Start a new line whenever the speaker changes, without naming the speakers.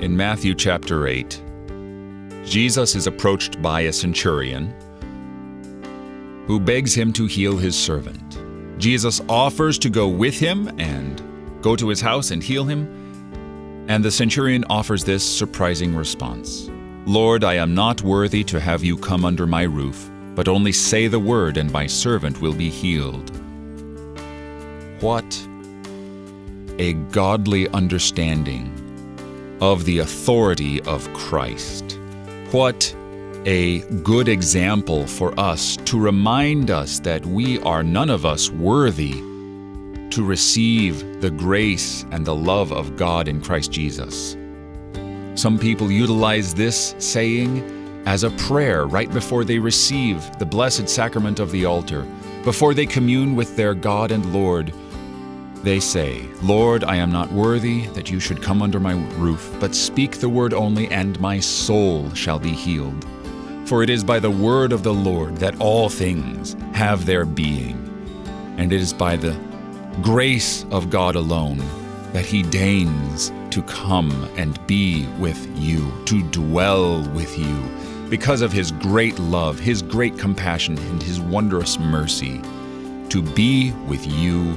In Matthew chapter 8, Jesus is approached by a centurion who begs him to heal his servant. Jesus offers to go with him and go to his house and heal him, and the centurion offers this surprising response Lord, I am not worthy to have you come under my roof, but only say the word, and my servant will be healed. What a godly understanding of the authority of Christ. What a good example for us to remind us that we are none of us worthy to receive the grace and the love of God in Christ Jesus. Some people utilize this saying as a prayer right before they receive the blessed sacrament of the altar, before they commune with their God and Lord they say, Lord, I am not worthy that you should come under my roof, but speak the word only, and my soul shall be healed. For it is by the word of the Lord that all things have their being, and it is by the grace of God alone that He deigns to come and be with you, to dwell with you, because of His great love, His great compassion, and His wondrous mercy, to be with you